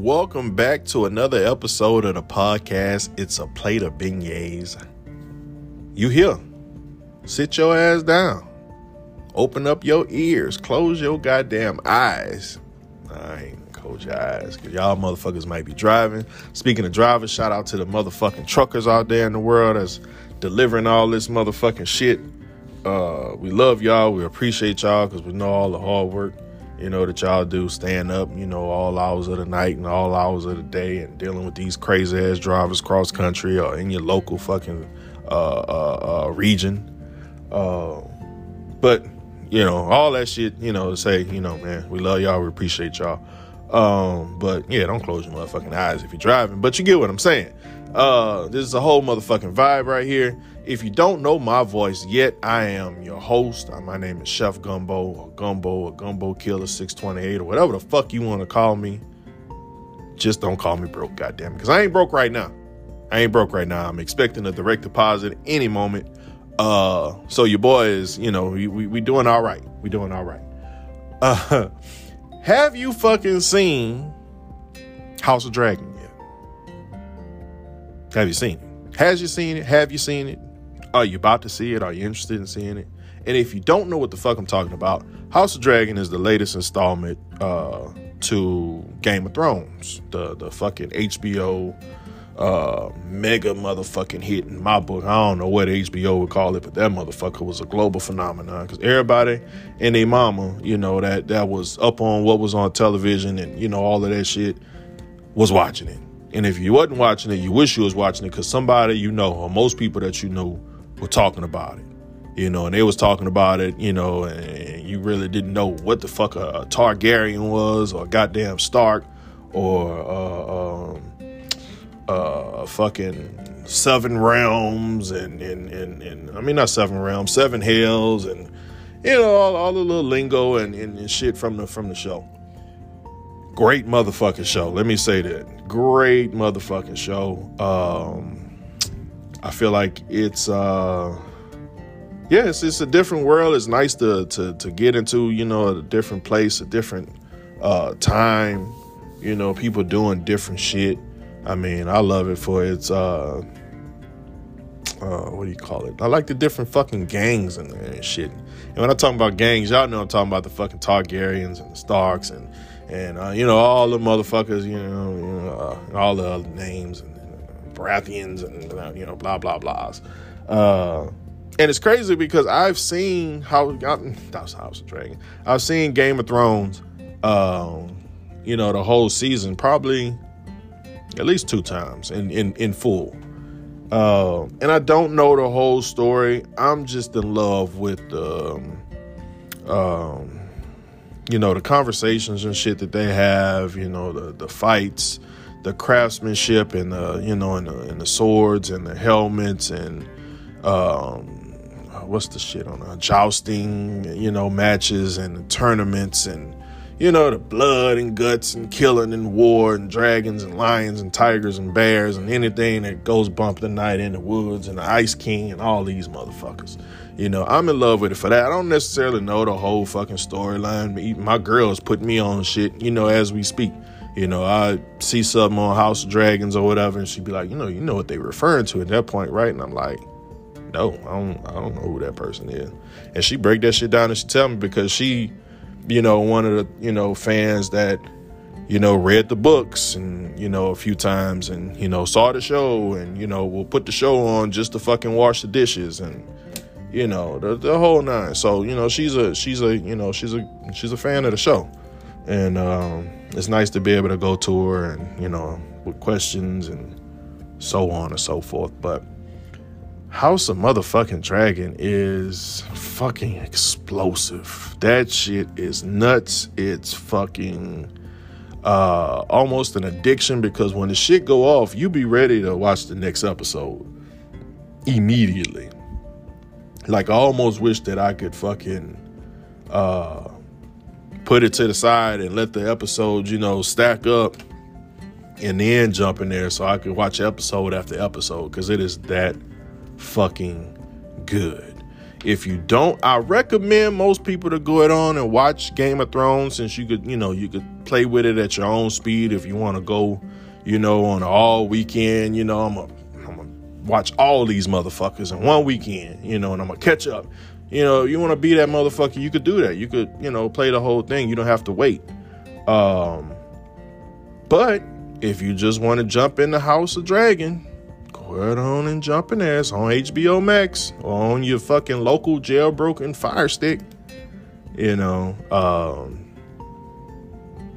Welcome back to another episode of the podcast. It's a plate of beignets. You here? Sit your ass down. Open up your ears. Close your goddamn eyes. I ain't close your eyes because y'all motherfuckers might be driving. Speaking of drivers, shout out to the motherfucking truckers out there in the world that's delivering all this motherfucking shit. Uh, we love y'all. We appreciate y'all because we know all the hard work you know, that y'all do, stand up, you know, all hours of the night and all hours of the day and dealing with these crazy ass drivers cross country or in your local fucking uh, uh, uh, region. Uh, but, you know, all that shit, you know, to say, you know, man, we love y'all, we appreciate y'all. Um, but yeah, don't close your motherfucking eyes if you're driving, but you get what I'm saying. Uh, this is a whole motherfucking vibe right here. If you don't know my voice yet, I am your host. Uh, my name is Chef Gumbo or Gumbo or Gumbo Killer 628 or whatever the fuck you want to call me. Just don't call me broke, goddamn, because I ain't broke right now. I ain't broke right now. I'm expecting a direct deposit any moment. Uh, so your boy is, you know, we, we, we doing all right. We doing all right. Uh, have you fucking seen House of Dragon yet? Have you seen it? Has you seen it? Have you seen it? Are you about to see it? Are you interested in seeing it? And if you don't know what the fuck I'm talking about, House of Dragon is the latest installment uh, to Game of Thrones, the the fucking HBO uh, mega motherfucking hit in my book. I don't know what HBO would call it, but that motherfucker was a global phenomenon because everybody and their mama, you know, that that was up on what was on television and you know all of that shit was watching it. And if you wasn't watching it, you wish you was watching it because somebody you know or most people that you knew were talking about it. You know, and they was talking about it, you know, and you really didn't know what the fuck a, Targaryen was or goddamn Stark or uh, um, uh, fucking seven realms and, and, and, and, I mean, not seven realms, seven hells and, you know, all, all the little lingo and, and, and shit from the, from the show. Great motherfucking show. Let me say that. Great motherfucking show. Um, I feel like it's uh yeah, it's, it's a different world. It's nice to to to get into, you know, a different place, a different uh time, you know, people doing different shit. I mean, I love it for its uh uh, what do you call it? I like the different fucking gangs and, and shit. And when I talk about gangs, y'all know I'm talking about the fucking Targaryens and the Starks and and uh, you know all the motherfuckers, you know, you know uh, all the other names Baratheons and you know blah blah blahs. Uh, and it's crazy because I've seen how that's House of Dragon. I've seen Game of Thrones, um, you know, the whole season probably at least two times in in in full. Uh, and I don't know the whole story. I'm just in love with the, um, um, you know, the conversations and shit that they have. You know, the the fights the craftsmanship and the you know and the, and the swords and the helmets and um, what's the shit on the jousting you know matches and tournaments and you know the blood and guts and killing and war and dragons and lions and tigers and bears and anything that goes bump the night in the woods and the ice king and all these motherfuckers. You know i'm in love with it for that. I don't necessarily know the whole fucking storyline. My girls put me on shit you know as we speak you know, I see something on House of Dragons or whatever, and she'd be like, you know, you know what they referring to at that point, right? And I'm like, no, I don't, I don't know who that person is. And she break that shit down and she tell me because she, you know, one of the, you know, fans that, you know, read the books and, you know, a few times and, you know, saw the show and, you know, will put the show on just to fucking wash the dishes and, you know, the, the whole nine. So, you know, she's a, she's a, you know, she's a, she's a fan of the show. And, um, it's nice to be able to go to her and you know with questions and so on and so forth. But house of motherfucking dragon is fucking explosive. That shit is nuts. It's fucking uh almost an addiction because when the shit go off you be ready to watch the next episode immediately. Like i almost wish that i could fucking uh put it to the side and let the episodes, you know, stack up and then jump in there so I could watch episode after episode because it is that fucking good. If you don't, I recommend most people to go it on and watch Game of Thrones since you could, you know, you could play with it at your own speed if you want to go, you know, on all weekend. You know, I'm a, watch all these motherfuckers in one weekend. You know, and I'm gonna catch up. You know, you want to be that motherfucker, you could do that. You could, you know, play the whole thing. You don't have to wait. Um, but if you just want to jump in the House of Dragon, go ahead on and jump in there. It's on HBO Max or on your fucking local jailbroken Fire Stick. You know, um,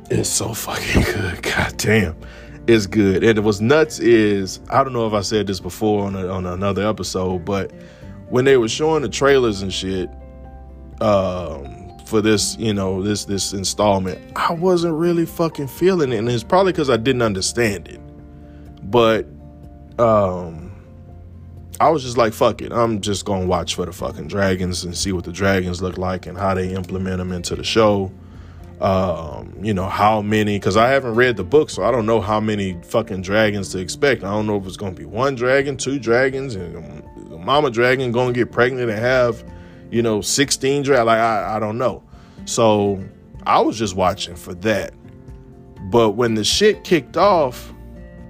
it's so fucking good. God damn, it's good. And was nuts. Is I don't know if I said this before on a, on another episode, but when they were showing the trailers and shit, um, for this, you know, this this installment, I wasn't really fucking feeling it, and it's probably because I didn't understand it. But um I was just like, fuck it. I'm just gonna watch for the fucking dragons and see what the dragons look like and how they implement them into the show. Um, you know, how many, because I haven't read the book, so I don't know how many fucking dragons to expect. I don't know if it's gonna be one dragon, two dragons, and mama dragon gonna get pregnant and have you know, 16 draft. Like, I, I don't know. So I was just watching for that. But when the shit kicked off,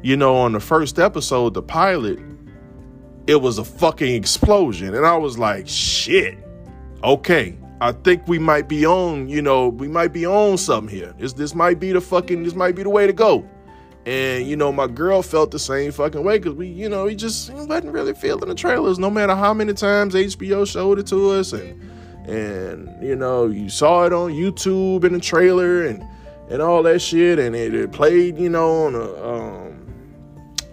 you know, on the first episode, the pilot, it was a fucking explosion. And I was like, shit, okay. I think we might be on, you know, we might be on something here. This this might be the fucking, this might be the way to go. And you know, my girl felt the same fucking way because we, you know, we just wasn't really feeling the trailers, no matter how many times HBO showed it to us, and and you know, you saw it on YouTube in the trailer and and all that shit, and it, it played, you know, on a, um,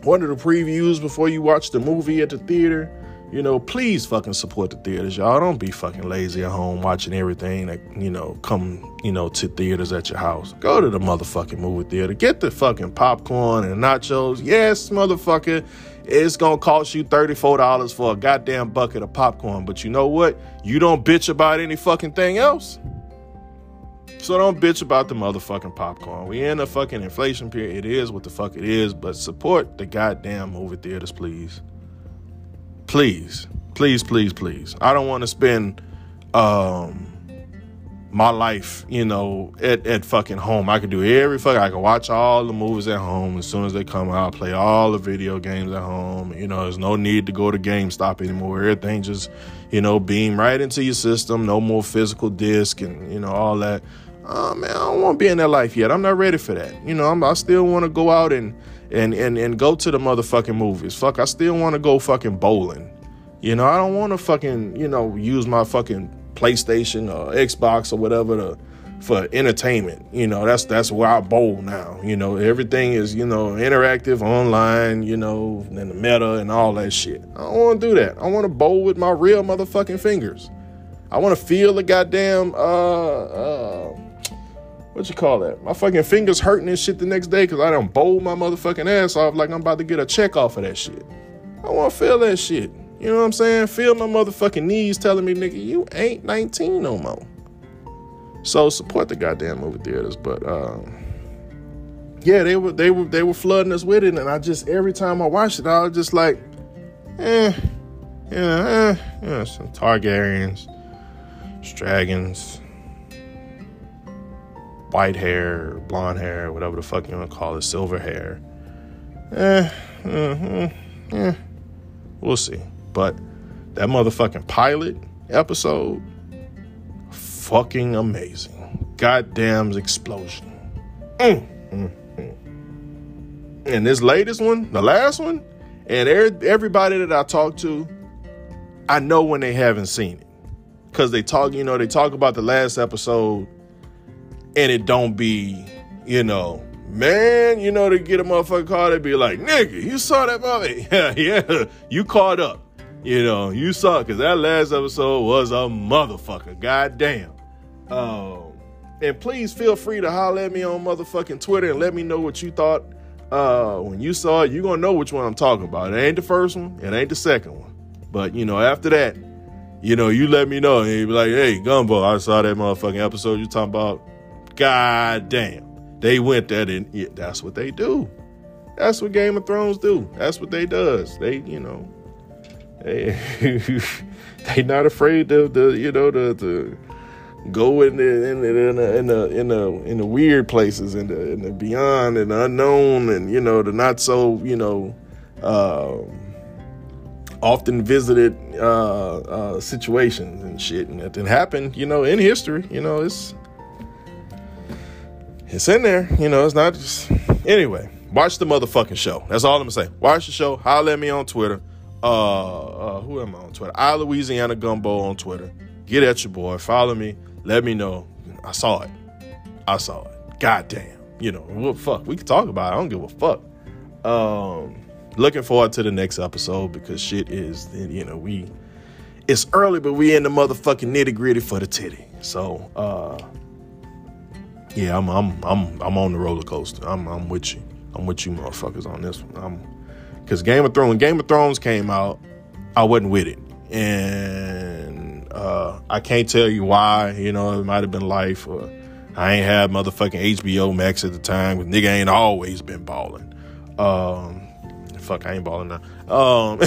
one of the previews before you watch the movie at the theater you know, please fucking support the theaters, y'all. Don't be fucking lazy at home watching everything that, you know, come, you know, to theaters at your house. Go to the motherfucking movie theater. Get the fucking popcorn and nachos. Yes, motherfucker, it's gonna cost you $34 for a goddamn bucket of popcorn. But you know what? You don't bitch about any fucking thing else. So don't bitch about the motherfucking popcorn. We in a fucking inflation period. It is what the fuck it is, but support the goddamn movie theaters, please please, please, please, please. I don't want to spend um my life, you know, at, at fucking home. I can do every fuck. I can watch all the movies at home as soon as they come out. Play all the video games at home. You know, there's no need to go to GameStop anymore. Everything just, you know, beam right into your system. No more physical disc and you know all that. Oh man, I don't want to be in that life yet. I'm not ready for that. You know, I'm, I still want to go out and and and and go to the motherfucking movies. Fuck, I still want to go fucking bowling. You know, I don't want to fucking you know use my fucking PlayStation or Xbox or whatever to for entertainment. You know, that's that's where I bowl now. You know, everything is you know interactive online. You know, and the meta and all that shit. I don't want to do that. I want to bowl with my real motherfucking fingers. I want to feel the goddamn uh uh what you call that? My fucking fingers hurting and shit the next day because I don't bowl my motherfucking ass off like I'm about to get a check off of that shit. I want to feel that shit. You know what I'm saying? Feel my motherfucking knees telling me, nigga, you ain't 19 no more. So support the goddamn movie theaters, but um, yeah, they were they were they were flooding us with it, and I just every time I watched it, I was just like, eh, yeah, eh, yeah, some Targaryens, dragons, white hair, blonde hair, whatever the fuck you want to call it, silver hair. Eh, eh, we'll see. But that motherfucking pilot episode, fucking amazing. Goddamn explosion. Mm, mm, mm. And this latest one, the last one, and everybody that I talk to, I know when they haven't seen it. Cause they talk, you know, they talk about the last episode and it don't be, you know, man, you know, to get a motherfucker caught, it'd be like, nigga, you saw that movie? Yeah, yeah, you caught up. You know, you saw it, because that last episode was a motherfucker. Goddamn. Um, and please feel free to holler at me on motherfucking Twitter and let me know what you thought. Uh, when you saw it, you're gonna know which one I'm talking about. It ain't the first one, it ain't the second one. But you know, after that, you know, you let me know and you be like, hey, Gumbo, I saw that motherfucking episode you talking about. God damn. They went there and yeah, that's what they do. That's what Game of Thrones do. That's what they does. They, you know, they they not afraid to, you know to, go in the in the in the in the in the, in the weird places and the, in the beyond and the unknown and you know the not so you know uh, often visited uh, uh, situations and shit and it happened you know in history you know it's it's in there you know it's not just anyway watch the motherfucking show that's all i'm gonna say watch the show holler at me on twitter uh, uh who am i on twitter i louisiana gumbo on twitter get at your boy follow me let me know. I saw it. I saw it. God damn. You know, what fuck. We can talk about it. I don't give a fuck. Um, looking forward to the next episode because shit is, you know, we it's early, but we in the motherfucking nitty gritty for the titty. So, uh, yeah, I'm I'm I'm I'm on the roller coaster. I'm I'm with you. I'm with you, motherfuckers, on this one. I'm because Game of Thrones, Game of Thrones came out, I wasn't with it, and uh, I can't tell you why. You know, it might have been life, or I ain't had motherfucking HBO Max at the time. Cause nigga ain't always been balling. Um, fuck, I ain't balling now. Um,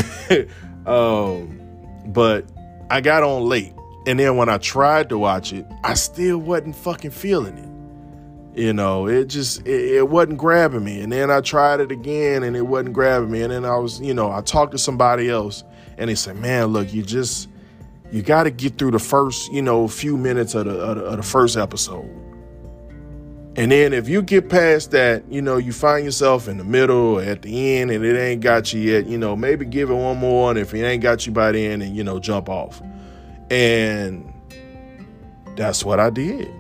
um, but I got on late, and then when I tried to watch it, I still wasn't fucking feeling it. You know, it just it, it, wasn't grabbing me. And then I tried it again, and it wasn't grabbing me. And then I was, you know, I talked to somebody else, and they said, "Man, look, you just." you got to get through the first, you know, few minutes of the, of the, of the first episode. And then if you get past that, you know, you find yourself in the middle or at the end and it ain't got you yet, you know, maybe give it one more. And if it ain't got you by the end, and, you know, jump off. And that's what I did.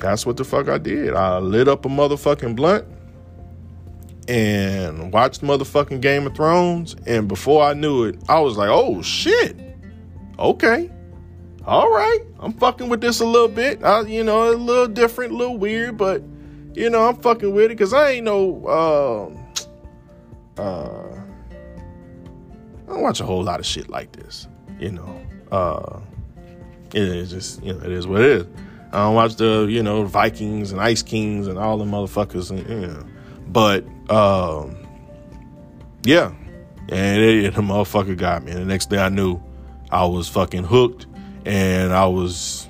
That's what the fuck I did. I lit up a motherfucking blunt and watched motherfucking Game of Thrones. And before I knew it, I was like, oh shit okay, all right, I'm fucking with this a little bit. I, you know, a little different, a little weird, but you know, I'm fucking with it because I ain't no. Uh, uh, I don't watch a whole lot of shit like this. You know, uh, it is just you know, it is what it is. I don't watch the you know Vikings and Ice Kings and all the motherfuckers and you know, but um, yeah, and it, the motherfucker got me. And the next thing I knew, I was fucking hooked and I was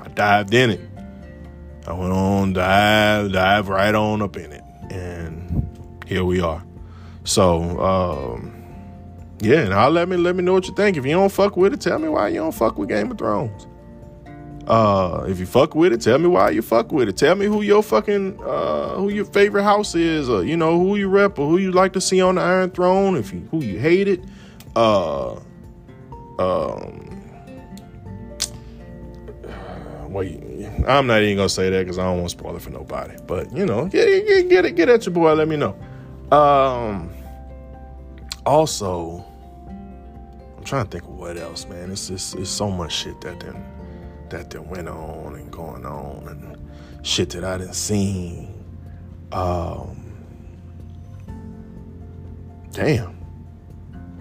I dived in it. I went on dive dive right on up in it and here we are. So um yeah, now let me let me know what you think. If you don't fuck with it, tell me why you don't fuck with Game of Thrones. Uh, if you fuck with it, tell me why you fuck with it. Tell me who your fucking uh, who your favorite house is, or you know who you rep, or who you like to see on the Iron Throne. If you who you hate it, uh, um, wait, I'm not even gonna say that because I don't want to spoil it for nobody. But you know, get, get, get it, get at your boy. Let me know. Um, also, I'm trying to think of what else, man. It's just it's so much shit that then that that went on and going on and shit that I didn't see. Um, damn.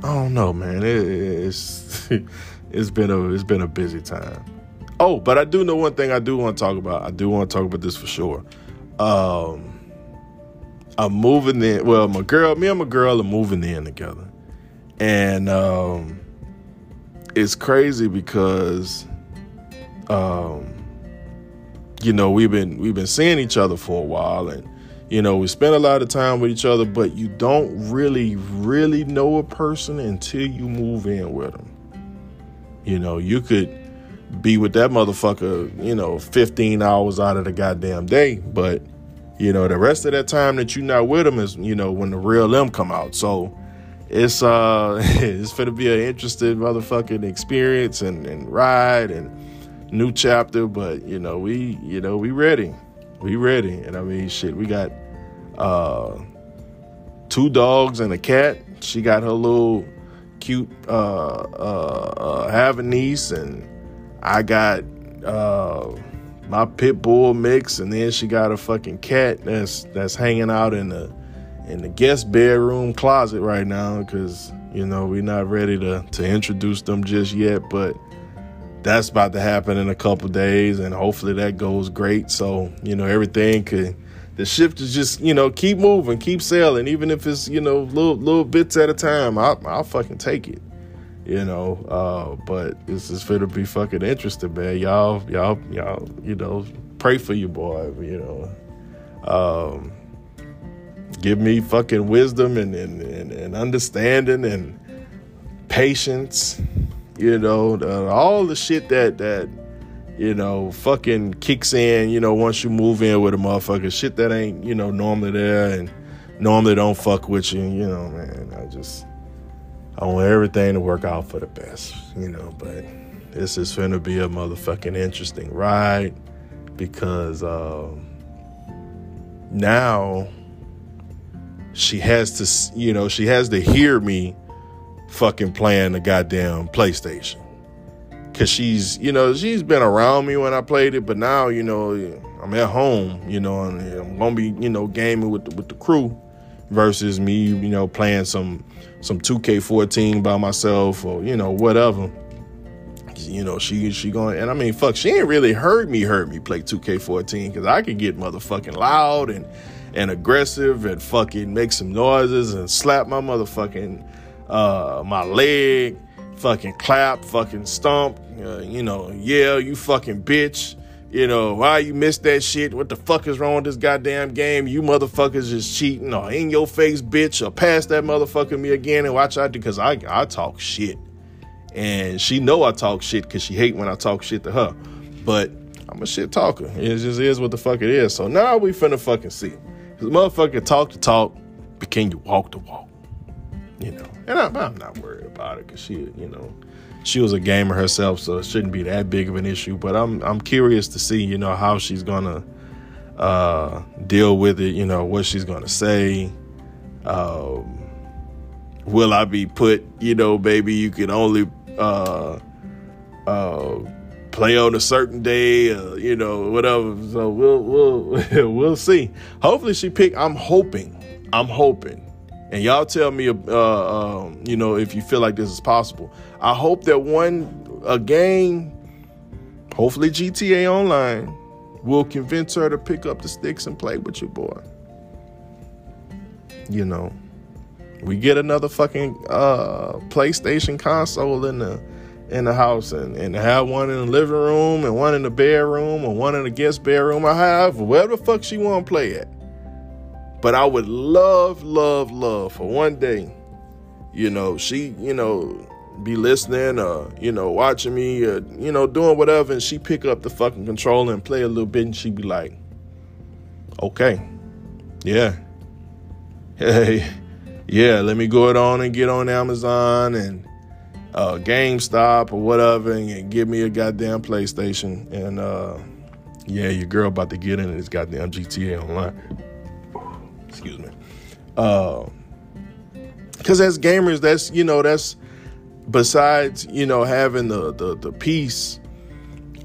I don't know, man. It, it's it's been a it's been a busy time. Oh, but I do know one thing I do want to talk about. I do want to talk about this for sure. Um, I'm moving in. Well, my girl, me and my girl are moving in together, and um, it's crazy because, um, you know, we've been we've been seeing each other for a while, and you know, we spend a lot of time with each other, but you don't really, really know a person until you move in with them. You know, you could be with that motherfucker, you know, 15 hours out of the goddamn day, but you know, the rest of that time that you're not with them is, you know, when the real them come out. So it's uh it's gonna be an interesting motherfucking experience and, and ride and new chapter, but you know, we you know, we ready we ready. And I mean, shit, we got uh, two dogs and a cat. She got her little cute uh, uh, uh niece, and I got uh, my pit bull mix, and then she got a fucking cat that's that's hanging out in the in the guest bedroom closet right now because you know we're not ready to to introduce them just yet, but that's about to happen in a couple days and hopefully that goes great so you know everything could the ship is just you know keep moving, keep sailing, even if it's you know little little bits at a time. I, I'll fucking take it, you know. Uh, but this is going to be fucking interesting, man. Y'all, y'all, y'all, you know, pray for you, boy, you know. Um, give me fucking wisdom and, and, and, and understanding and patience, you know, all the shit that that you know, fucking kicks in, you know, once you move in with a motherfucker, shit that ain't, you know, normally there and normally don't fuck with you, you know, man. I just, I want everything to work out for the best, you know, but this is gonna be a motherfucking interesting ride because uh, now she has to, you know, she has to hear me fucking playing the goddamn PlayStation because she's you know she's been around me when I played it, but now you know I'm at home, you know, and I'm gonna be you know gaming with the, with the crew versus me, you know, playing some some 2K14 by myself or you know whatever. You know she she going and I mean fuck she ain't really heard me heard me play 2K14 because I could get motherfucking loud and and aggressive and fucking make some noises and slap my motherfucking uh my leg fucking clap, fucking stomp, uh, you know, yeah, you fucking bitch. You know, why you missed that shit? What the fuck is wrong with this goddamn game? You motherfuckers is cheating or in your face, bitch, or pass that motherfucker me again and watch out because I I talk shit. And she know I talk shit because she hate when I talk shit to her. But I'm a shit talker. It just is what the fuck it is. So now we finna fucking see. Cause motherfucker talk to talk, but can you walk to walk? You know, and I'm, I'm not worried about it because she, you know, she was a gamer herself, so it shouldn't be that big of an issue. But I'm I'm curious to see, you know, how she's gonna uh, deal with it. You know, what she's gonna say. Um, will I be put? You know, baby, you can only uh, uh, play on a certain day. Uh, you know, whatever. So we'll we'll we'll see. Hopefully, she pick. I'm hoping. I'm hoping and y'all tell me, uh, um, you know, if you feel like this is possible. I hope that one a game, hopefully GTA Online, will convince her to pick up the sticks and play with your boy. You know, we get another fucking uh, PlayStation console in the in the house and, and have one in the living room and one in the bedroom or one in the guest bedroom or however, wherever the fuck she want to play at. But I would love, love, love for one day, you know, she, you know, be listening or, you know, watching me or, you know, doing whatever, and she pick up the fucking controller and play a little bit, and she be like, okay, yeah. Hey, yeah, let me go it on and get on Amazon and uh, GameStop or whatever and give me a goddamn PlayStation. And uh, yeah, your girl about to get in this goddamn GTA Online excuse me. Because uh, as gamers, that's you know that's besides you know having the the, the peace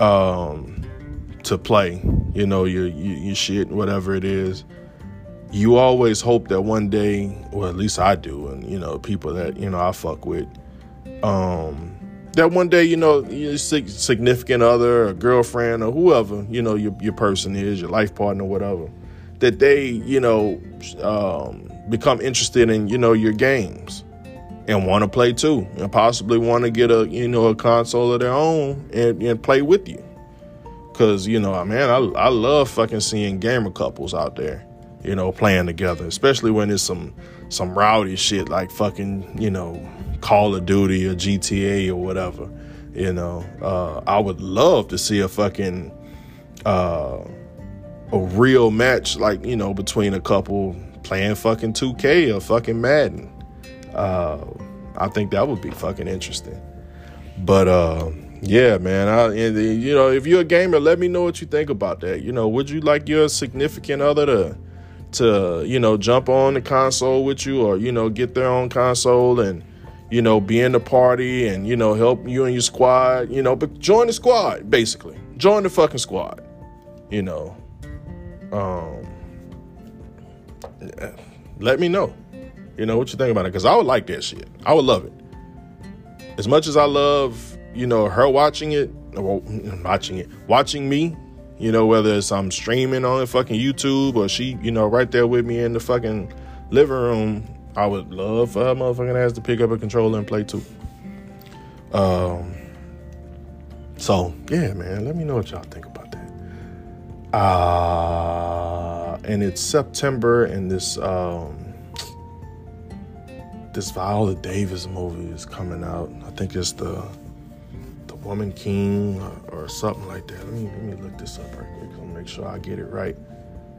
um, to play, you know your, your your shit, whatever it is. You always hope that one day, or at least I do, and you know people that you know I fuck with, um, that one day, you know, your significant other, a girlfriend, or whoever, you know, your, your person is, your life partner, whatever, that they, you know, um, become interested in, you know, your games and want to play too, and possibly want to get a, you know, a console of their own and, and play with you. Cause you know, man, I I love fucking seeing gamer couples out there, you know, playing together, especially when it's some some rowdy shit like fucking, you know, Call of Duty or GTA or whatever. You know, uh, I would love to see a fucking uh, a real match, like you know, between a couple playing fucking 2K or fucking Madden. Uh, I think that would be fucking interesting. But uh, yeah, man, I, you know, if you're a gamer, let me know what you think about that. You know, would you like your significant other to to you know jump on the console with you, or you know get their own console and you know be in the party and you know help you and your squad. You know, but join the squad basically. Join the fucking squad. You know, um, let me know. You know what you think about it because I would like that shit. I would love it as much as I love you know her watching it, watching it, watching me. You know, whether it's I'm streaming on fucking YouTube or she, you know, right there with me in the fucking living room, I would love for her motherfucking ass to pick up a controller and play too. Um. So yeah, man, let me know what y'all think about. Uh, and it's September, and this um, this Viola Davis movie is coming out. I think it's the the Woman King or, or something like that. Let me let me look this up right quick. So make sure I get it right.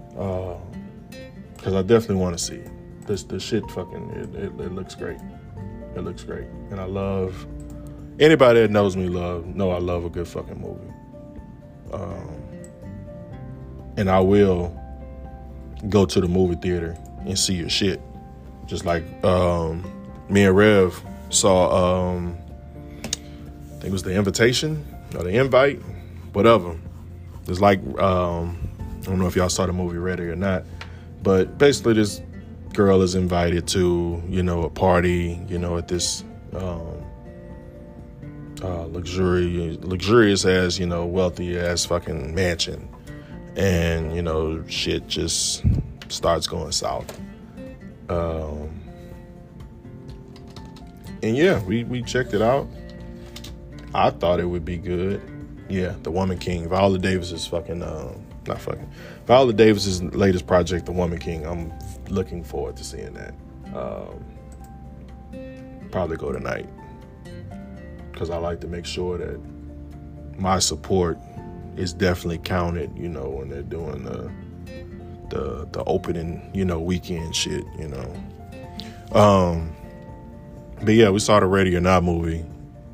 Because uh, I definitely want to see it. This this shit fucking it, it, it looks great. It looks great, and I love anybody that knows me. Love know I love a good fucking movie. Um, and I will go to the movie theater and see your shit. Just like um, me and Rev saw, um, I think it was the invitation or the invite, whatever. It's like um, I don't know if y'all saw the movie Ready or not, but basically this girl is invited to you know a party, you know at this um, uh, luxurious, luxurious as you know wealthy as fucking mansion, and you know shit just starts going south. Um, and yeah, we we checked it out. I thought it would be good. Yeah, The Woman King. Viola Davis is fucking um, not fucking. Viola Davis's latest project, The Woman King. I'm looking forward to seeing that. Um, probably go tonight because I like to make sure that my support is definitely counted. You know, when they're doing the the the opening, you know, weekend shit. You know. Um, but yeah, we saw the Ready or Not movie.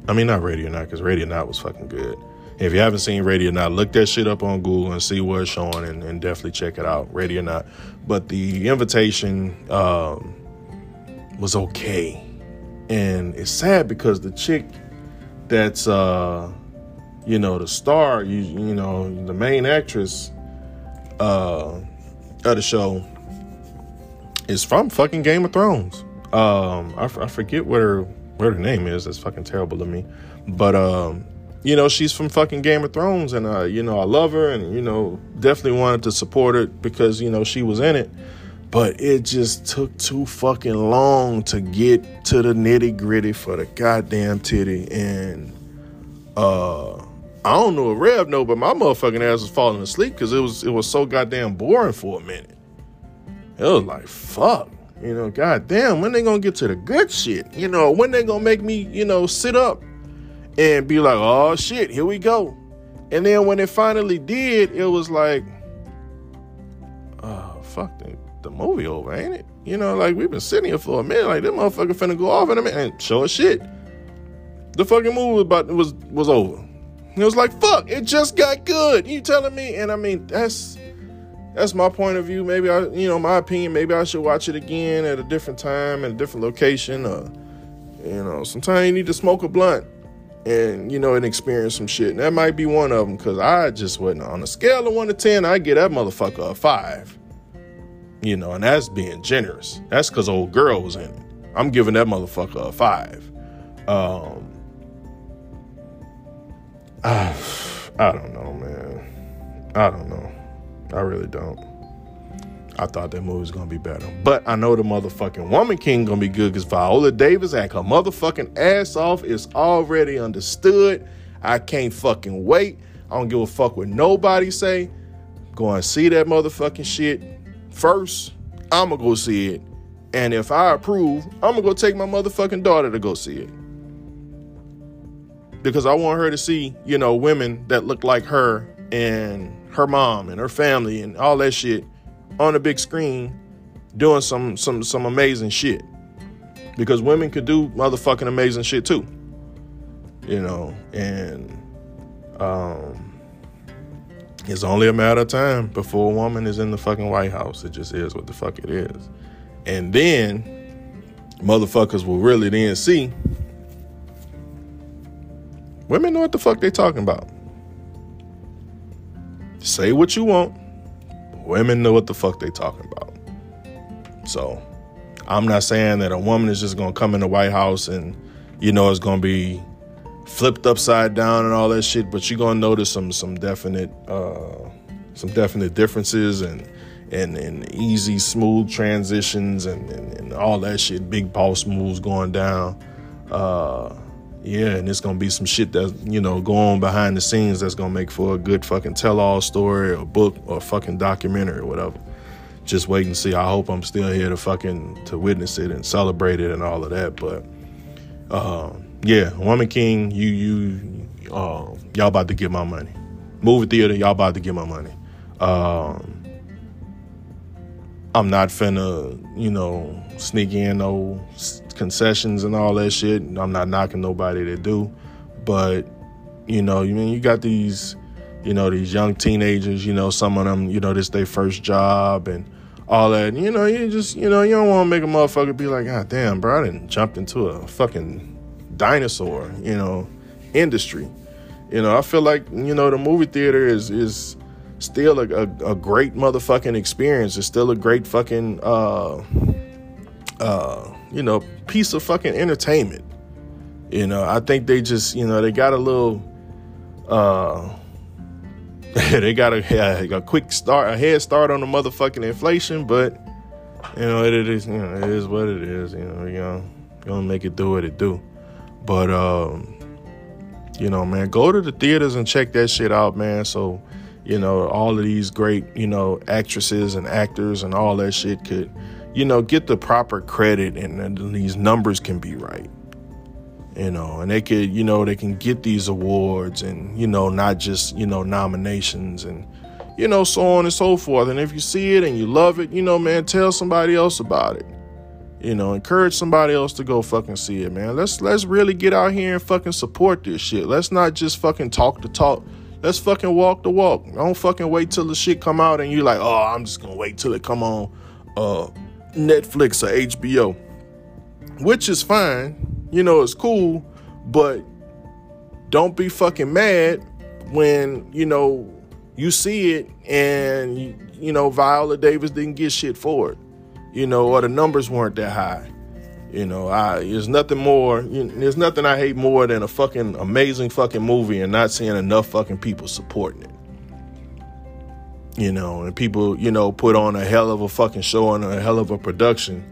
I mean, not Ready or Not, because Ready or Not was fucking good. If you haven't seen Ready or Not, look that shit up on Google and see what's showing and, and definitely check it out, Ready or Not. But the invitation um, was okay. And it's sad because the chick that's, uh, you know, the star, you, you know, the main actress uh, of the show is from fucking Game of Thrones. Um, I, I forget what her her name is. That's fucking terrible to me. But um, you know, she's from fucking Game of Thrones, and uh, you know, I love her, and you know, definitely wanted to support her because you know she was in it. But it just took too fucking long to get to the nitty gritty for the goddamn titty, and uh, I don't know if Rev know, but my motherfucking ass was falling asleep because it was it was so goddamn boring for a minute. It was like fuck. You know, goddamn, when they gonna get to the good shit? You know, when they gonna make me, you know, sit up and be like, oh shit, here we go. And then when it finally did, it was like, oh fuck, the, the movie over, ain't it? You know, like we've been sitting here for a minute, like this motherfucker finna go off in a minute and show us shit. The fucking movie was about was was over. It was like, fuck, it just got good. You telling me? And I mean, that's that's my point of view. Maybe I, you know, my opinion. Maybe I should watch it again at a different time, at a different location. Or, you know, sometimes you need to smoke a blunt and you know and experience some shit. And that might be one of them because I just wasn't on a scale of one to ten. I get that motherfucker a five. You know, and that's being generous. That's because old girl was in it. I'm giving that motherfucker a five. Um, I, I don't know, man. I don't know. I really don't. I thought that movie was gonna be better. But I know the motherfucking Woman King gonna be good because Viola Davis act her motherfucking ass off is already understood. I can't fucking wait. I don't give a fuck what nobody say. Go and see that motherfucking shit first. I'ma go see it. And if I approve, I'ma go take my motherfucking daughter to go see it. Because I want her to see, you know, women that look like her and her mom and her family and all that shit on a big screen doing some some some amazing shit. Because women could do motherfucking amazing shit too. You know, and um it's only a matter of time before a woman is in the fucking White House. It just is what the fuck it is. And then motherfuckers will really then see women know what the fuck they talking about. Say what you want. Women know what the fuck they talking about. So I'm not saying that a woman is just gonna come in the White House and you know it's gonna be flipped upside down and all that shit, but you're gonna notice some some definite uh, some definite differences and and, and easy, smooth transitions and, and, and all that shit. Big boss moves going down. Uh, yeah, and it's gonna be some shit that you know go on behind the scenes that's gonna make for a good fucking tell-all story or book or fucking documentary or whatever. Just wait and see. I hope I'm still here to fucking to witness it and celebrate it and all of that. But uh, yeah, Woman King, you you uh, y'all about to get my money. Movie theater, y'all about to get my money. Um, I'm not finna, you know, sneak in no concessions and all that shit. I'm not knocking nobody to do, but you know, you mean you got these, you know, these young teenagers. You know, some of them, you know, this their first job and all that. You know, you just, you know, you don't want to make a motherfucker be like, God damn, bro, I didn't jumped into a fucking dinosaur, you know, industry. You know, I feel like you know the movie theater is is still a, a, a, great motherfucking experience. It's still a great fucking, uh, uh, you know, piece of fucking entertainment. You know, I think they just, you know, they got a little, uh, they got a, a quick start, a head start on the motherfucking inflation, but you know, it is, you know, it is what it is. You know, you know, gonna make it do what it do. But, um, you know, man, go to the theaters and check that shit out, man. So, you know, all of these great, you know, actresses and actors and all that shit could, you know, get the proper credit and, and these numbers can be right. You know, and they could, you know, they can get these awards and, you know, not just, you know, nominations and, you know, so on and so forth. And if you see it and you love it, you know, man, tell somebody else about it. You know, encourage somebody else to go fucking see it, man. Let's let's really get out here and fucking support this shit. Let's not just fucking talk the talk Let's fucking walk the walk. Don't fucking wait till the shit come out and you're like, oh, I'm just gonna wait till it come on uh, Netflix or HBO. Which is fine. You know, it's cool, but don't be fucking mad when, you know, you see it and you know Viola Davis didn't get shit for it. You know, or the numbers weren't that high. You know, I there's nothing more. You there's nothing I hate more than a fucking amazing fucking movie and not seeing enough fucking people supporting it. You know, and people, you know, put on a hell of a fucking show and a hell of a production.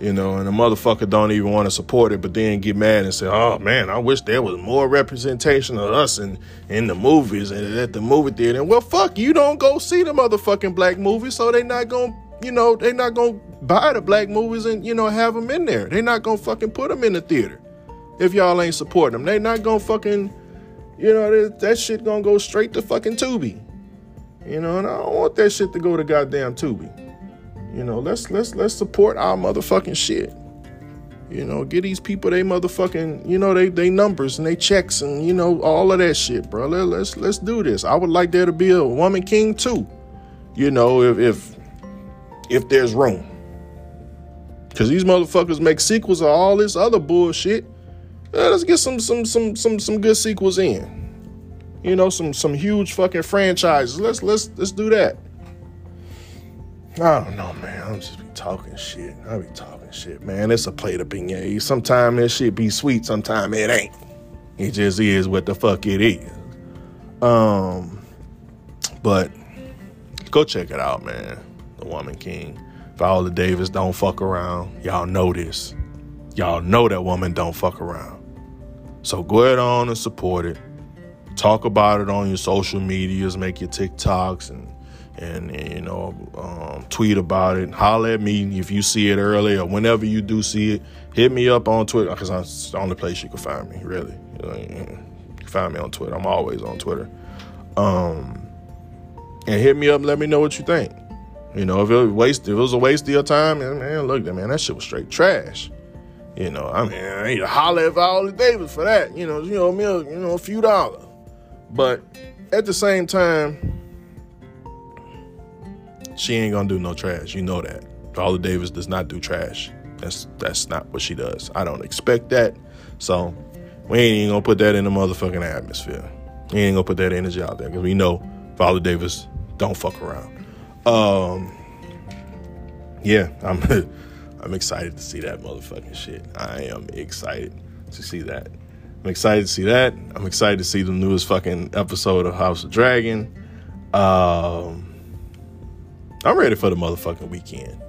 You know, and the motherfucker don't even want to support it, but then get mad and say, "Oh man, I wish there was more representation of us in in the movies and at the movie theater." And well, fuck, you don't go see the motherfucking black movies, so they not gonna you know, they're not gonna buy the black movies and you know have them in there. They're not gonna fucking put them in the theater if y'all ain't supporting them. They're not gonna fucking, you know, that, that shit gonna go straight to fucking Tubi. You know, and I don't want that shit to go to goddamn Tubi. You know, let's let's let's support our motherfucking shit. You know, get these people they motherfucking, you know, they they numbers and they checks and you know all of that shit, bro. Let, let's let's do this. I would like there to be a woman king too. You know, if if if there's room. Cause these motherfuckers make sequels of all this other bullshit. Let's get some some some some some good sequels in. You know, some some huge fucking franchises. Let's let's let's do that. I don't know, man. I'm just be talking shit. I be talking shit, man. It's a plate of beignet. Sometimes it shit be sweet, sometimes it ain't. It just is what the fuck it is. Um, but go check it out, man the Woman King. Viola Davis don't fuck around. Y'all know this. Y'all know that woman don't fuck around. So go ahead on and support it. Talk about it on your social medias, make your TikToks and and, and you know um, tweet about it. Holler at me if you see it early or whenever you do see it. Hit me up on Twitter because that's the only place you can find me. Really, you, can find me on Twitter. I'm always on Twitter. Um, and hit me up. Let me know what you think. You know, if it was waste, if it was a waste of your time, man, look, man, that shit was straight trash. You know, I mean, I need to holler at Viola Davis for that. You know, you know, me, you know, a few dollars. But at the same time, she ain't gonna do no trash. You know that. Viola Davis does not do trash. That's that's not what she does. I don't expect that. So we ain't even gonna put that in the motherfucking atmosphere. We ain't gonna put that energy out there because we know Viola Davis don't fuck around. Um, yeah, I'm I'm excited to see that motherfucking shit. I am excited to see that. I'm excited to see that. I'm excited to see the newest fucking episode of House of Dragon. Um, I'm ready for the motherfucking weekend.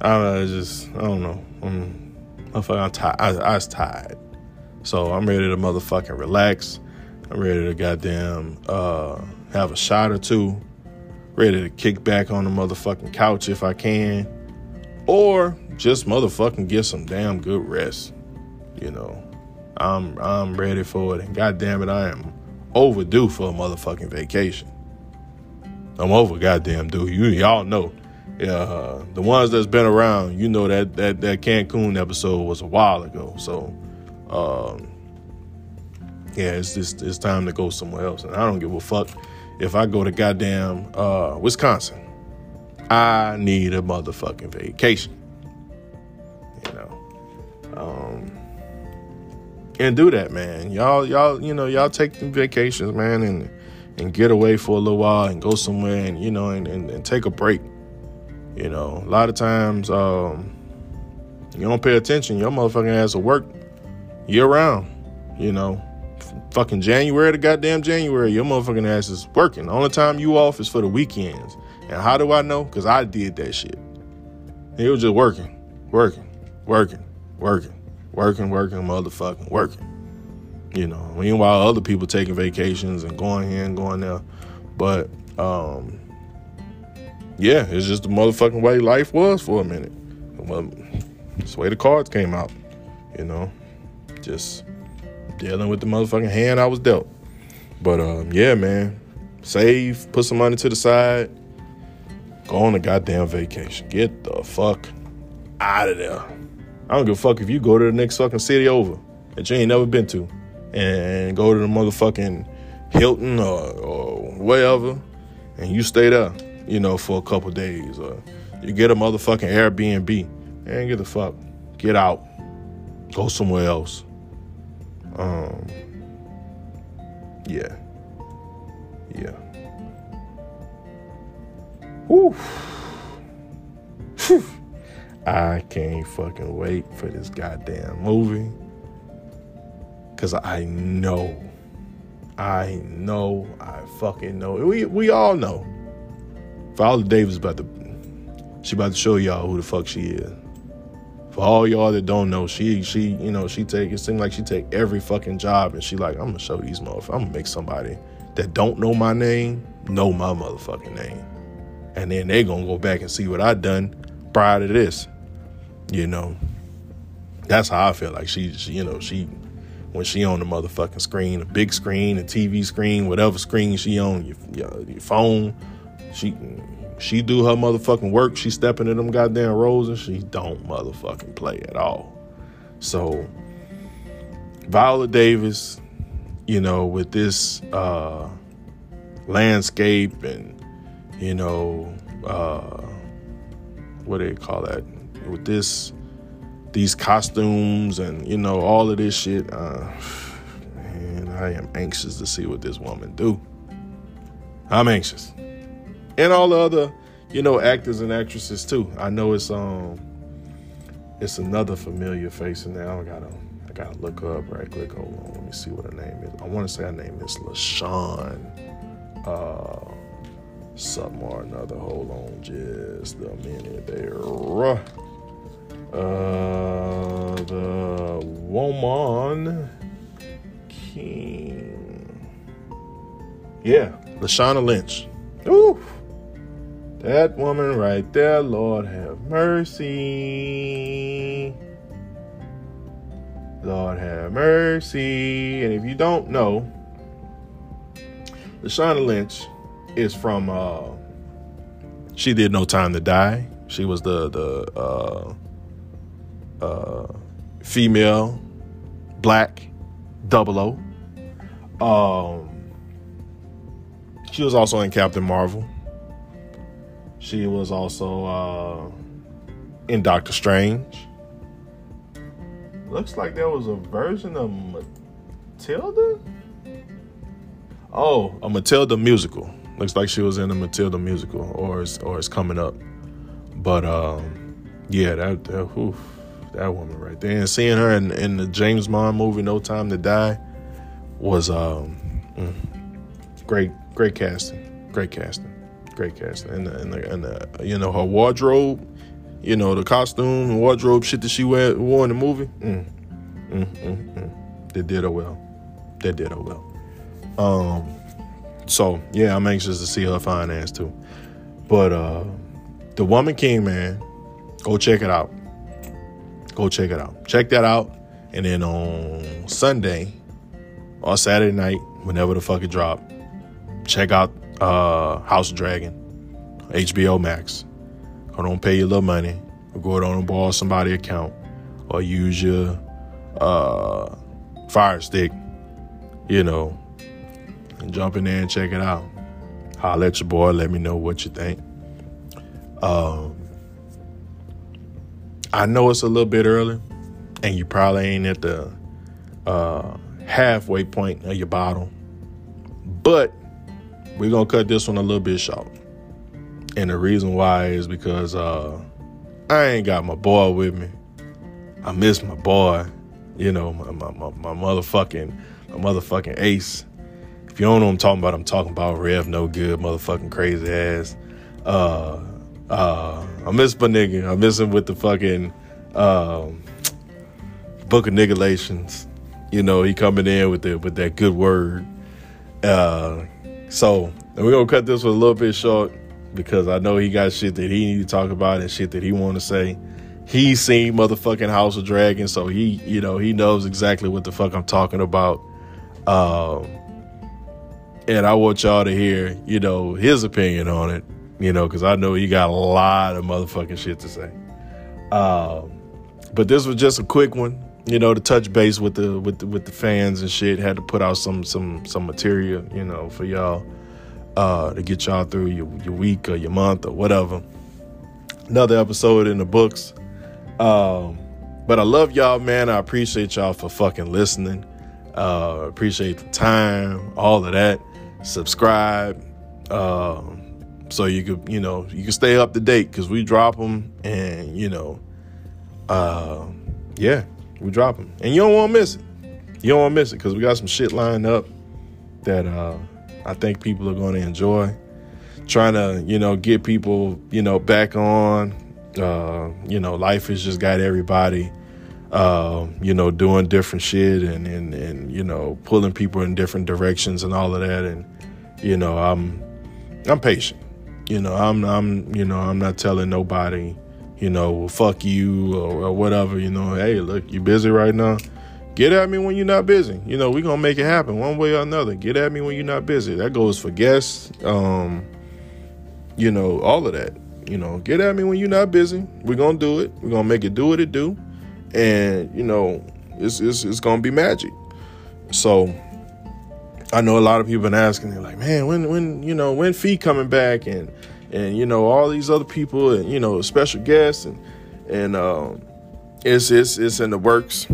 I don't know. just, I don't know. I'm, I'm tired. I, I was tired. So I'm ready to motherfucking relax. I'm ready to goddamn uh, have a shot or two. Ready to kick back on the motherfucking couch if I can. Or just motherfucking get some damn good rest. You know. I'm I'm ready for it. And goddamn it, I am overdue for a motherfucking vacation. I'm over goddamn dude. You y'all know. Uh, the ones that's been around, you know that that that Cancun episode was a while ago. So, um, yeah, it's just it's time to go somewhere else, and I don't give a fuck if I go to goddamn uh, Wisconsin. I need a motherfucking vacation. And do that, man. Y'all, y'all, you know, y'all take vacations, man, and and get away for a little while and go somewhere and you know and, and, and take a break. You know, a lot of times um, you don't pay attention. Your motherfucking ass will work year round. You know, fucking January to goddamn January, your motherfucking ass is working. The only time you off is for the weekends. And how do I know? Because I did that shit. It was just working, working, working, working, working, working, motherfucking working. You know, meanwhile, other people taking vacations and going here and going there. But um, yeah, it's just the motherfucking way life was for a minute. Well, it's the way the cards came out. You know, just dealing with the motherfucking hand I was dealt. But um, yeah, man, save, put some money to the side, go on a goddamn vacation. Get the fuck out of there. I don't give a fuck if you go to the next fucking city over that you ain't never been to and go to the motherfucking Hilton or, or wherever, and you stay there, you know, for a couple days, or you get a motherfucking Airbnb, and get the fuck, get out, go somewhere else. Um, yeah, yeah. Whew. I can't fucking wait for this goddamn movie. Cause I know, I know, I fucking know. We we all know. Viola Davis about to, she about to show y'all who the fuck she is. For all y'all that don't know, she she you know she take it seems like she take every fucking job and she like I'm gonna show these motherfuckers. I'm gonna make somebody that don't know my name know my motherfucking name, and then they gonna go back and see what I done prior to this. You know, that's how I feel like she, she you know she when she on the motherfucking screen, a big screen, a TV screen, whatever screen she on, your, your, your phone. She she do her motherfucking work. She stepping in them goddamn roles and she don't motherfucking play at all. So Viola Davis, you know, with this uh, landscape and you know uh, what do they call that? With this these costumes and you know all of this shit. Uh, man, I am anxious to see what this woman do. I'm anxious, and all the other you know actors and actresses too. I know it's um it's another familiar face in there. I gotta I gotta look up right quick. Hold on, let me see what her name is. I want to say her name is LaShawn. Uh, something or another. Hold on, just a minute there. Uh, the woman King. Yeah, Lashana Lynch. Ooh, that woman right there. Lord have mercy. Lord have mercy. And if you don't know, Lashana Lynch is from. Uh, she did No Time to Die. She was the the uh, uh, female, black, double O. Um, she was also in Captain Marvel. She was also uh, in Doctor Strange. Looks like there was a version of Matilda. Oh, a Matilda musical. Looks like she was in a Matilda musical, or is or is coming up. But um, yeah, that, that oof, that woman right there. And seeing her in, in the James Bond movie No Time to Die was um, mm, great, great casting, great casting, great casting. And the, and the, and the you know her wardrobe, you know the costume and wardrobe shit that she wear, wore in the movie. Mm, mm, mm, mm. They did her well. They did her well. Um, so yeah, I'm anxious to see her finance too. But uh, the Woman King, man, go check it out. Go check it out. Check that out, and then on Sunday or Saturday night, whenever the fuck it drop, check out uh, House of Dragon, HBO Max. Go don't pay your little money, or go down and borrow somebody account, or use your uh, Fire Stick, you know, and jump in there and check it out. Holler at your boy. Let me know what you think. Um, I know it's a little bit early, and you probably ain't at the uh, halfway point of your bottle, but we're gonna cut this one a little bit short. And the reason why is because uh, I ain't got my boy with me. I miss my boy, you know, my, my, my, my motherfucking my motherfucking ace. If you don't know what I'm talking about, I'm talking about Rev No Good, motherfucking crazy ass. Uh, uh, I miss my nigga. I miss him with the fucking um, book of nigulations. You know, he coming in with the with that good word. Uh, so we're gonna cut this one a little bit short because I know he got shit that he need to talk about and shit that he want to say. He seen motherfucking House of Dragon, so he, you know, he knows exactly what the fuck I'm talking about. Um, and I want y'all to hear, you know, his opinion on it you know, because I know he got a lot of motherfucking shit to say. Um, but this was just a quick one, you know, to touch base with the with the, with the fans and shit. Had to put out some some some material, you know, for y'all uh, to get y'all through your, your week or your month or whatever. Another episode in the books. Um, but I love y'all, man. I appreciate y'all for fucking listening. Uh, appreciate the time, all of that. Subscribe. Um, so you could you know you can stay up to date because we drop them and you know uh yeah we drop them and you don't want to miss it. You don't want to miss it because we got some shit lined up that uh i think people are going to enjoy. Trying to you know get people you know back on. Uh you know life has just got everybody uh you know doing different shit and and and you know pulling people in different directions and all of that. And you know i'm i'm patient you know, I'm I'm you know I'm not telling nobody, you know, fuck you or, or whatever. You know, hey, look, you busy right now. Get at me when you're not busy. You know, we're gonna make it happen one way or another. Get at me when you're not busy. That goes for guests, um, you know, all of that. You know, get at me when you're not busy. We're gonna do it. We're gonna make it do what it do. And, you know, it's it's, it's gonna be magic. So I know a lot of people been asking, they're like, man, when when you know when Fee coming back and and you know all these other people and you know special guests and and um, it's it's it's in the works.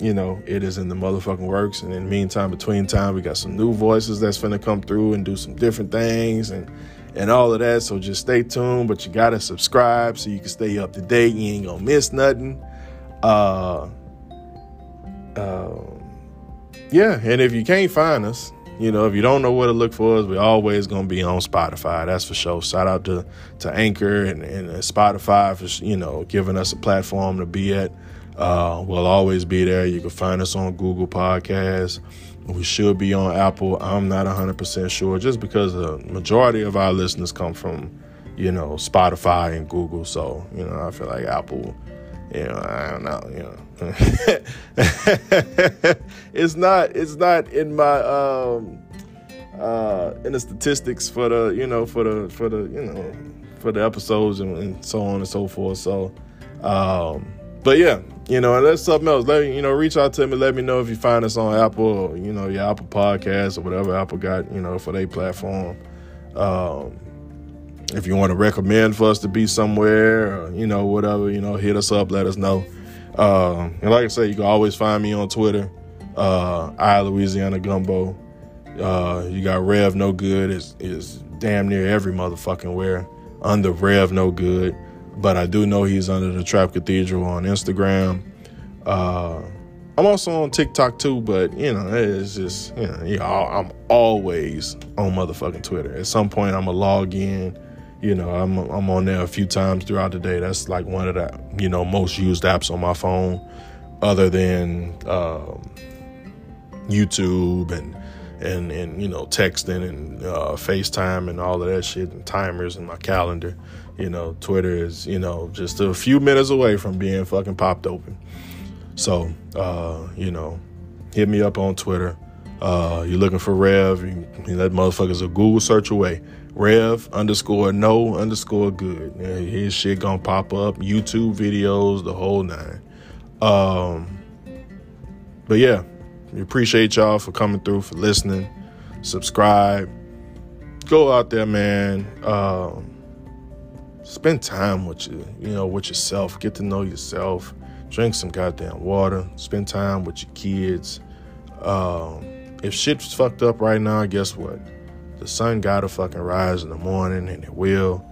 You know, it is in the motherfucking works. And in the meantime, between time, we got some new voices that's gonna come through and do some different things and and all of that. So just stay tuned. But you gotta subscribe so you can stay up to date. You ain't gonna miss nothing. Uh, uh, yeah, and if you can't find us, you know, if you don't know where to look for us, we're always gonna be on Spotify. That's for sure. Shout out to to Anchor and, and Spotify for you know giving us a platform to be at. Uh, we'll always be there. You can find us on Google Podcasts. We should be on Apple. I'm not 100% sure, just because the majority of our listeners come from, you know, Spotify and Google. So, you know, I feel like Apple you know, I don't know, you know. it's not it's not in my um uh in the statistics for the, you know, for the for the, you know, for the episodes and, and so on and so forth. So um but yeah, you know, and that's something else. Let me, you know, reach out to me. Let me know if you find us on Apple, or, you know, your Apple Podcast or whatever Apple got, you know, for their platform. Um, if you want to recommend for us to be somewhere, you know, whatever, you know, hit us up, let us know. Uh, and like I said, you can always find me on Twitter, uh, I Louisiana Gumbo. Uh, you got Rev No Good is is damn near every motherfucking where under Rev No Good, but I do know he's under the Trap Cathedral on Instagram. Uh, I'm also on TikTok too, but you know, it's just you know, you know, I'm always on motherfucking Twitter. At some point, I'm gonna log in. You know, I'm I'm on there a few times throughout the day. That's like one of the you know most used apps on my phone, other than um, YouTube and and and you know texting and uh, FaceTime and all of that shit and timers and my calendar. You know, Twitter is you know just a few minutes away from being fucking popped open. So, uh, you know, hit me up on Twitter. Uh, you're looking for Rev, you, that motherfucker's a Google search away. Rev underscore no underscore good. His shit gonna pop up. YouTube videos, the whole nine. Um, but yeah, we appreciate y'all for coming through, for listening. Subscribe. Go out there, man. Um, spend time with you, you know, with yourself. Get to know yourself drink some goddamn water, spend time with your kids. Um, if shit's fucked up right now, guess what? The sun gotta fucking rise in the morning, and it will.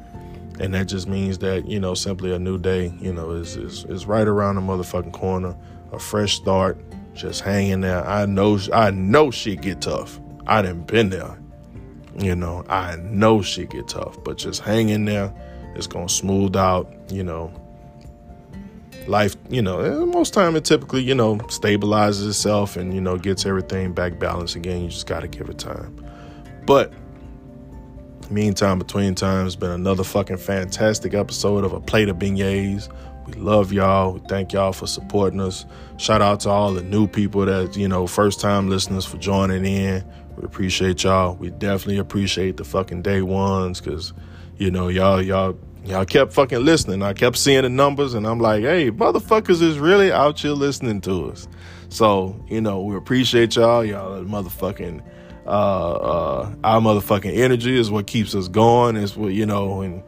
And that just means that you know, simply a new day, you know, is is, is right around the motherfucking corner. A fresh start, just hanging there. I know, I know shit get tough. I didn't been there. You know, I know shit get tough, but just hanging there, it's gonna smooth out. You know, life, you know, eh, most time it typically, you know, stabilizes itself and, you know, gets everything back balanced again. You just got to give it time. But meantime, between times, been another fucking fantastic episode of A Plate of Beignets. We love y'all. We thank y'all for supporting us. Shout out to all the new people that, you know, first time listeners for joining in. We appreciate y'all. We definitely appreciate the fucking day ones because, you know, y'all, y'all Y'all kept fucking listening. I kept seeing the numbers, and I'm like, hey, motherfuckers is really out here listening to us. So, you know, we appreciate y'all. Y'all are motherfucking uh, uh, our motherfucking energy is what keeps us going. Is what you know, and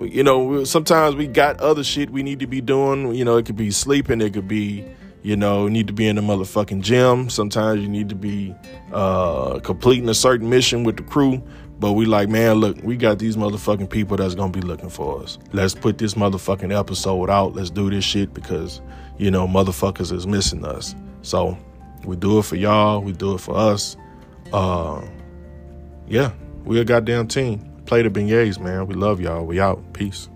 you know, sometimes we got other shit we need to be doing. You know, it could be sleeping, it could be, you know, need to be in the motherfucking gym. Sometimes you need to be uh, completing a certain mission with the crew. But we like, man, look, we got these motherfucking people that's gonna be looking for us. Let's put this motherfucking episode out. Let's do this shit because, you know, motherfuckers is missing us. So we do it for y'all. We do it for us. Uh, yeah, we a goddamn team. Play the beignets, man. We love y'all. We out. Peace.